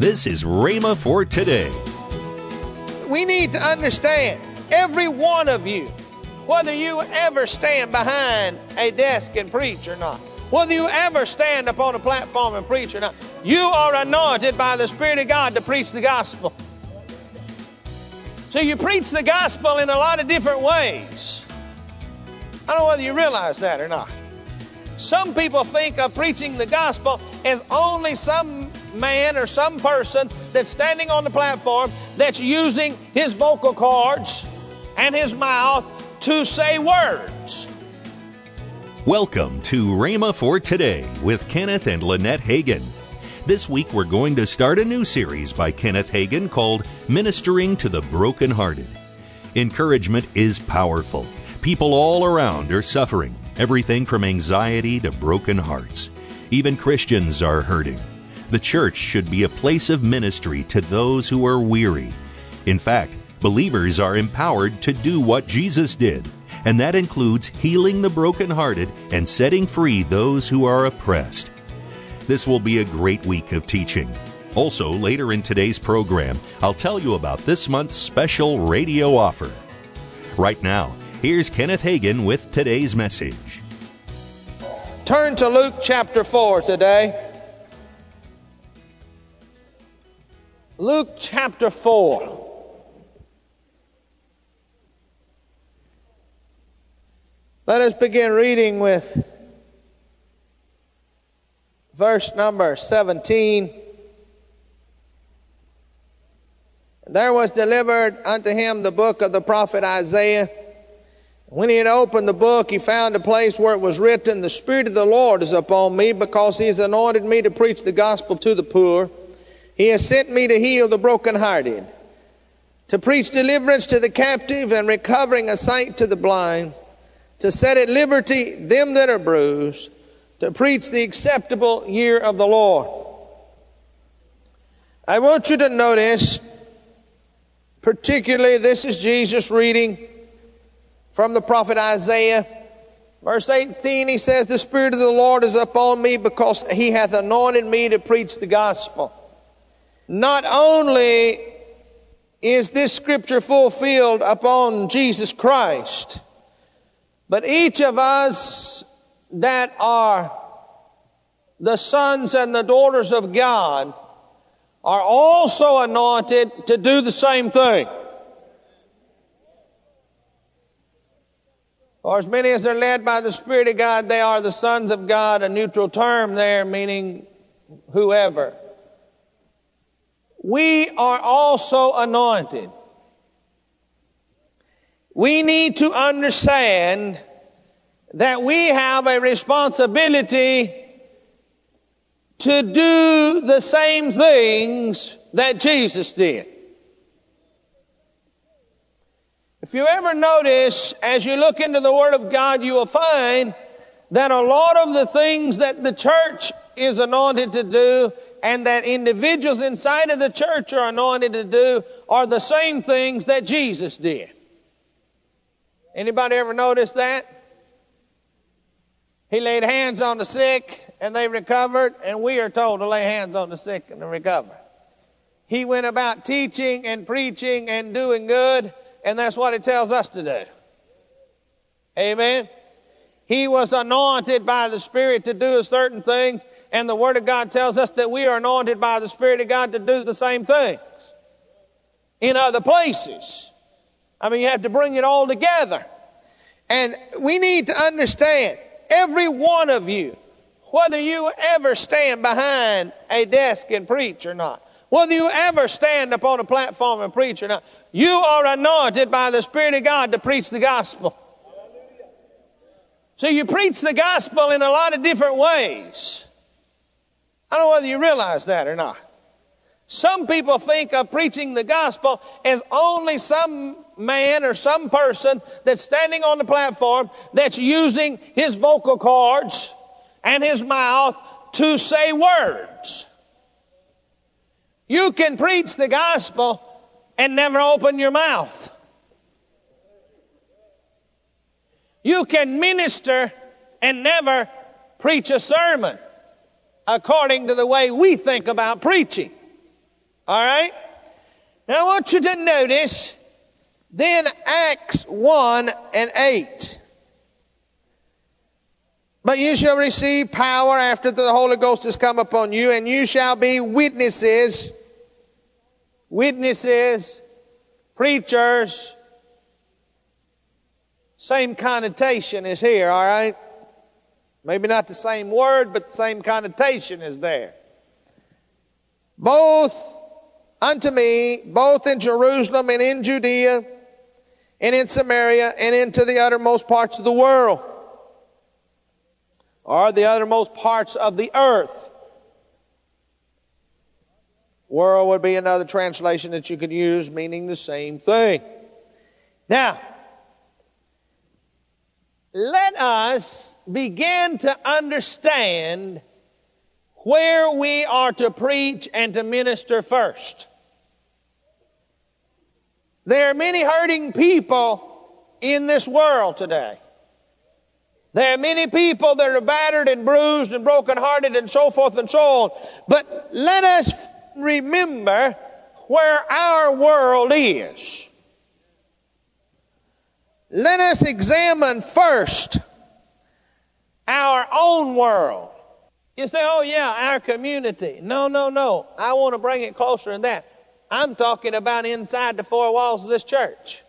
This is Rhema for today. We need to understand, every one of you, whether you ever stand behind a desk and preach or not, whether you ever stand upon a platform and preach or not, you are anointed by the Spirit of God to preach the gospel. So you preach the gospel in a lot of different ways. I don't know whether you realize that or not. Some people think of preaching the gospel as only some man or some person that's standing on the platform that's using his vocal cords and his mouth to say words. Welcome to Rhema for Today with Kenneth and Lynette Hagin. This week we're going to start a new series by Kenneth Hagin called Ministering to the Brokenhearted. Encouragement is powerful. People all around are suffering, everything from anxiety to broken hearts. Even Christians are hurting. The church should be a place of ministry to those who are weary. In fact, believers are empowered to do what Jesus did, and that includes healing the brokenhearted and setting free those who are oppressed. This will be a great week of teaching. Also, later in today's program, I'll tell you about this month's special radio offer. Right now, Here's Kenneth Hagin with today's message. Turn to Luke chapter 4 today. Luke chapter 4. Let us begin reading with verse number 17. There was delivered unto him the book of the prophet Isaiah. When he had opened the book, he found a place where it was written, The Spirit of the Lord is upon me, because he has anointed me to preach the gospel to the poor. He has sent me to heal the brokenhearted, to preach deliverance to the captive, and recovering a sight to the blind, to set at liberty them that are bruised, to preach the acceptable year of the Lord. I want you to notice, particularly, this is Jesus reading from the prophet Isaiah. Verse 18, he says, The Spirit of the Lord is upon me because he hath anointed me to preach the gospel. Not only is this scripture fulfilled upon Jesus Christ, but each of us that are the sons and the daughters of God are also anointed to do the same thing. Or as many as are led by the Spirit of God, they are the sons of God, a neutral term there meaning whoever. We are also anointed. We need to understand that we have a responsibility to do the same things that Jesus did. If you ever notice, as you look into the Word of God, you will find that a lot of the things that the church is anointed to do and that individuals inside of the church are anointed to do are the same things that Jesus did. Anybody ever notice that? He laid hands on the sick and they recovered, and we are told to lay hands on the sick and to recover. He went about teaching and preaching and doing good and that's what it tells us to do. Amen. He was anointed by the Spirit to do certain things, and the Word of God tells us that we are anointed by the Spirit of God to do the same things in other places. I mean, you have to bring it all together. And we need to understand, every one of you, whether you ever stand behind a desk and preach or not, whether you ever stand upon a platform and preach or not, you are anointed by the Spirit of God to preach the gospel. So you preach the gospel in a lot of different ways. I don't know whether you realize that or not. Some people think of preaching the gospel as only some man or some person that's standing on the platform that's using his vocal cords and his mouth to say words. You can preach the gospel and never open your mouth. You can minister and never preach a sermon according to the way we think about preaching. All right? Now I want you to notice then Acts 1 and 8. But you shall receive power after the Holy Ghost has come upon you, and you shall be witnesses, witnesses, preachers. Same connotation is here, all right? Maybe not the same word, but the same connotation is there. Both unto me, both in Jerusalem and in Judea, and in Samaria, and into the uttermost parts of the world or the uttermost parts of the earth. World would be another translation that you could use, meaning the same thing. Now, let us begin to understand where we are to preach and to minister first. There are many hurting people in this world today. There are many people that are battered and bruised and brokenhearted and so forth and so on. But let us remember where our world is. Let us examine first our own world. You say, oh, yeah, our community. No, no, no. I want to bring it closer than that. I'm talking about inside the four walls of this church.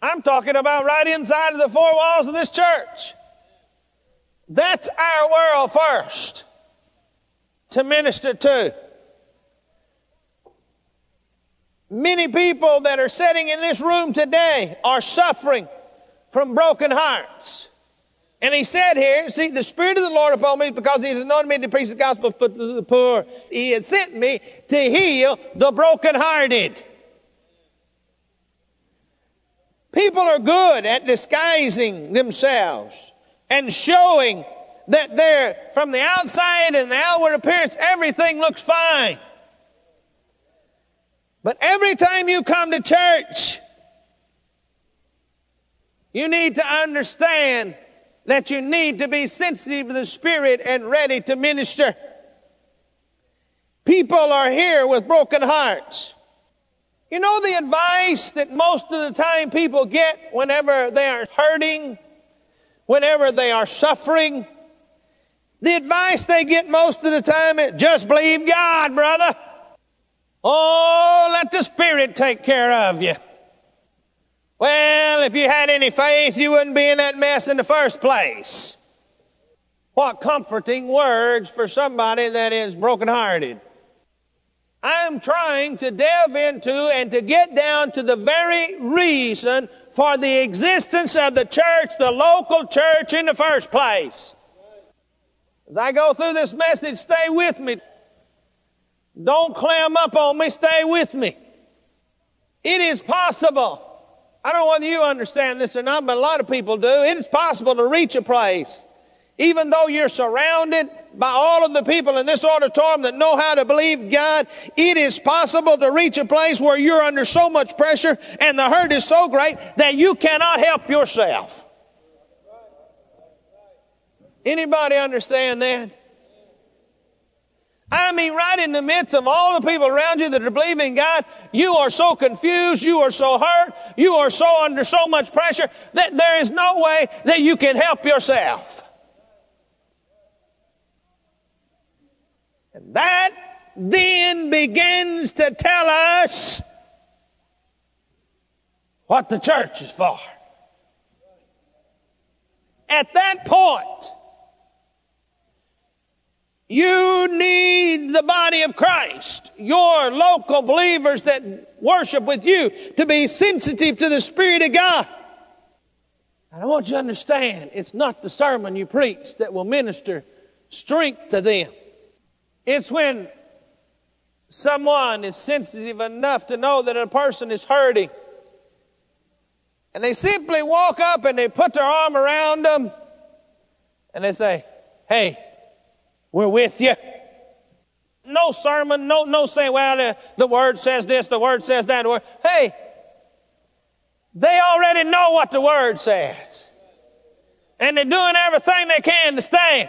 I'm talking about right inside of the four walls of this church. That's our world first to minister to. Many people that are sitting in this room today are suffering from broken hearts. And he said here, see, the Spirit of the Lord upon me because he has anointed me to preach the gospel to the poor. He has sent me to heal the brokenhearted. People are good at disguising themselves and showing that they're from the outside and the outward appearance, everything looks fine. But every time you come to church, you need to understand that you need to be sensitive to the Spirit and ready to minister. People are here with broken hearts. You know the advice that most of the time people get whenever they are hurting, whenever they are suffering? The advice they get most of the time is just believe God, brother. Oh, let the Spirit take care of you. Well, if you had any faith, you wouldn't be in that mess in the first place. What comforting words for somebody that is brokenhearted. I'm trying to delve into and to get down to the very reason for the existence of the church, the local church in the first place. As I go through this message, stay with me. Don't clam up on me, stay with me. It is possible. I don't know whether you understand this or not, but a lot of people do. It is possible to reach a place even though you're surrounded by all of the people in this auditorium that know how to believe God, it is possible to reach a place where you're under so much pressure and the hurt is so great that you cannot help yourself. Anybody understand that? I mean, right in the midst of all the people around you that are believing God, you are so confused, you are so hurt, you are so under so much pressure that there is no way that you can help yourself. And that then begins to tell us what the church is for. At that point, you need the body of Christ, your local believers that worship with you, to be sensitive to the Spirit of God. And I want you to understand it's not the sermon you preach that will minister strength to them. It's when someone is sensitive enough to know that a person is hurting. And they simply walk up and they put their arm around them and they say, Hey, we're with you. No sermon, no, no saying, well, the, the word says this, the word says that. Word. Hey, they already know what the word says. And they're doing everything they can to stand.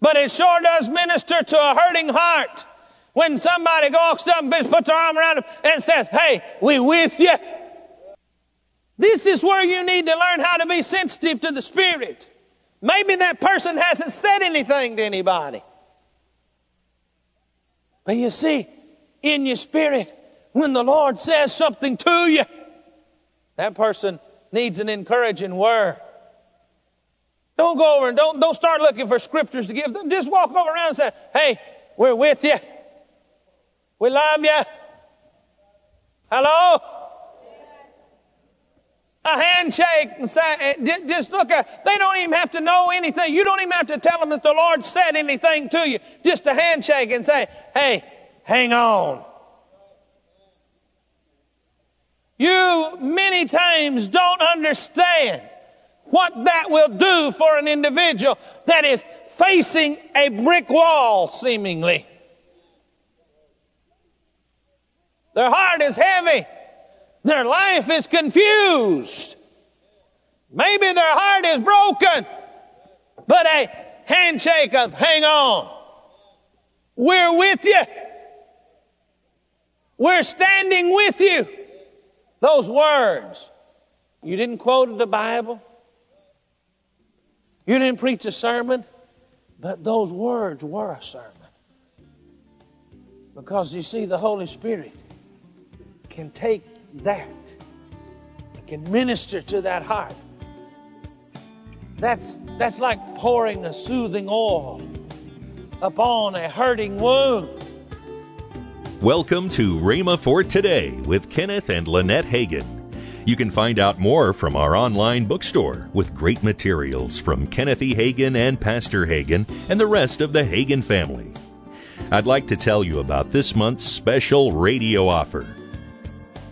But it sure does minister to a hurting heart When somebody walks up and puts their arm around them and says, Hey, we with you. This is where you need to learn how to be sensitive to the Spirit. Maybe that person hasn't said anything to anybody. But you see, in your spirit, when the Lord says something to you, that person needs an encouraging word. Don't go over and don't, don't start looking for scriptures to give them. Just walk over around and say, Hey, we're with you. We love you. Hello? A handshake and say, eh, just look at, they don't even have to know anything. You don't even have to tell them that the Lord said anything to you. Just a handshake and say, hey, hang on. You many times don't understand what that will do for an individual that is facing a brick wall, seemingly. Their heart is heavy. Their life is confused. Maybe their heart is broken. But a handshake of hang on. We're with you. We're standing with you. Those words. You didn't quote the Bible. You didn't preach a sermon. But those words were a sermon. Because you see, the Holy Spirit can take that, it can minister to that heart. That's, that's like pouring a soothing oil upon a hurting wound. Welcome to Rhema for Today with Kenneth and Lynette Hagin. You can find out more from our online bookstore with great materials from Kenneth E. Hagin and Pastor Hagin and the rest of the Hagin family. I'd like to tell you about this month's special radio offer.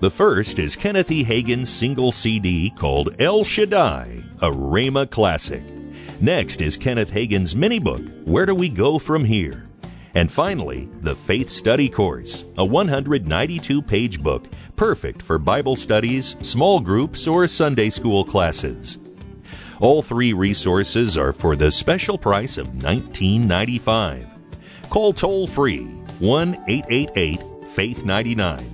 The first is Kenneth E. Hagin's single CD called El Shaddai, a Rhema classic. Next is Kenneth Hagin's mini book, Where Do We Go From Here? And finally, the Faith Study Course, a 192 page book perfect for Bible studies, small groups, or Sunday school classes. All three resources are for the special price of $19.95. Call toll free 1 888 Faith 99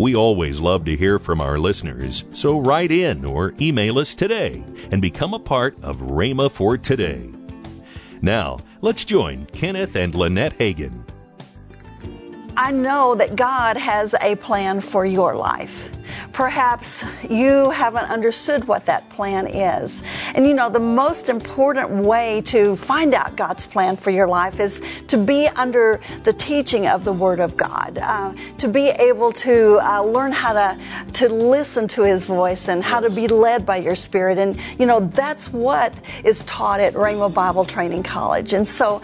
We always love to hear from our listeners, so write in or email us today and become a part of Rhema for Today. Now, let's join Kenneth and Lynette Hagin. I know that God has a plan for your life. Perhaps you haven't understood what that plan is. And you know, the most important way to find out God's plan for your life is to be under the teaching of the Word of God, uh, to be able to uh, learn how to, to listen to His voice and how to be led by your Spirit. And you know, that's what is taught at Rhema Bible Training College. And so,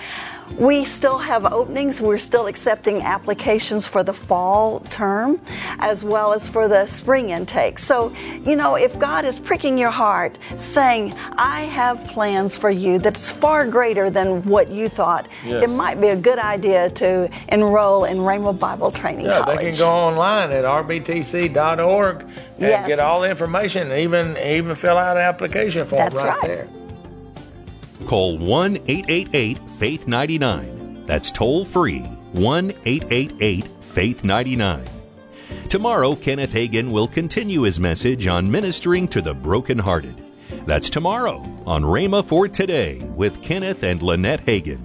we still have openings. We're still accepting applications for the fall term as well as for the spring intake. So, you know, if God is pricking your heart saying, I have plans for you that's far greater than what you thought, yes. it might be a good idea to enroll in Rhema Bible Training yeah, College. they can go online at rbtc.org and yes. get all the information, even even fill out an application form that's right, right. there. Call 1 888 Faith 99. That's toll free 1 888 Faith 99. Tomorrow, Kenneth Hagin will continue his message on ministering to the brokenhearted. That's tomorrow on Rhema for Today with Kenneth and Lynette Hagin.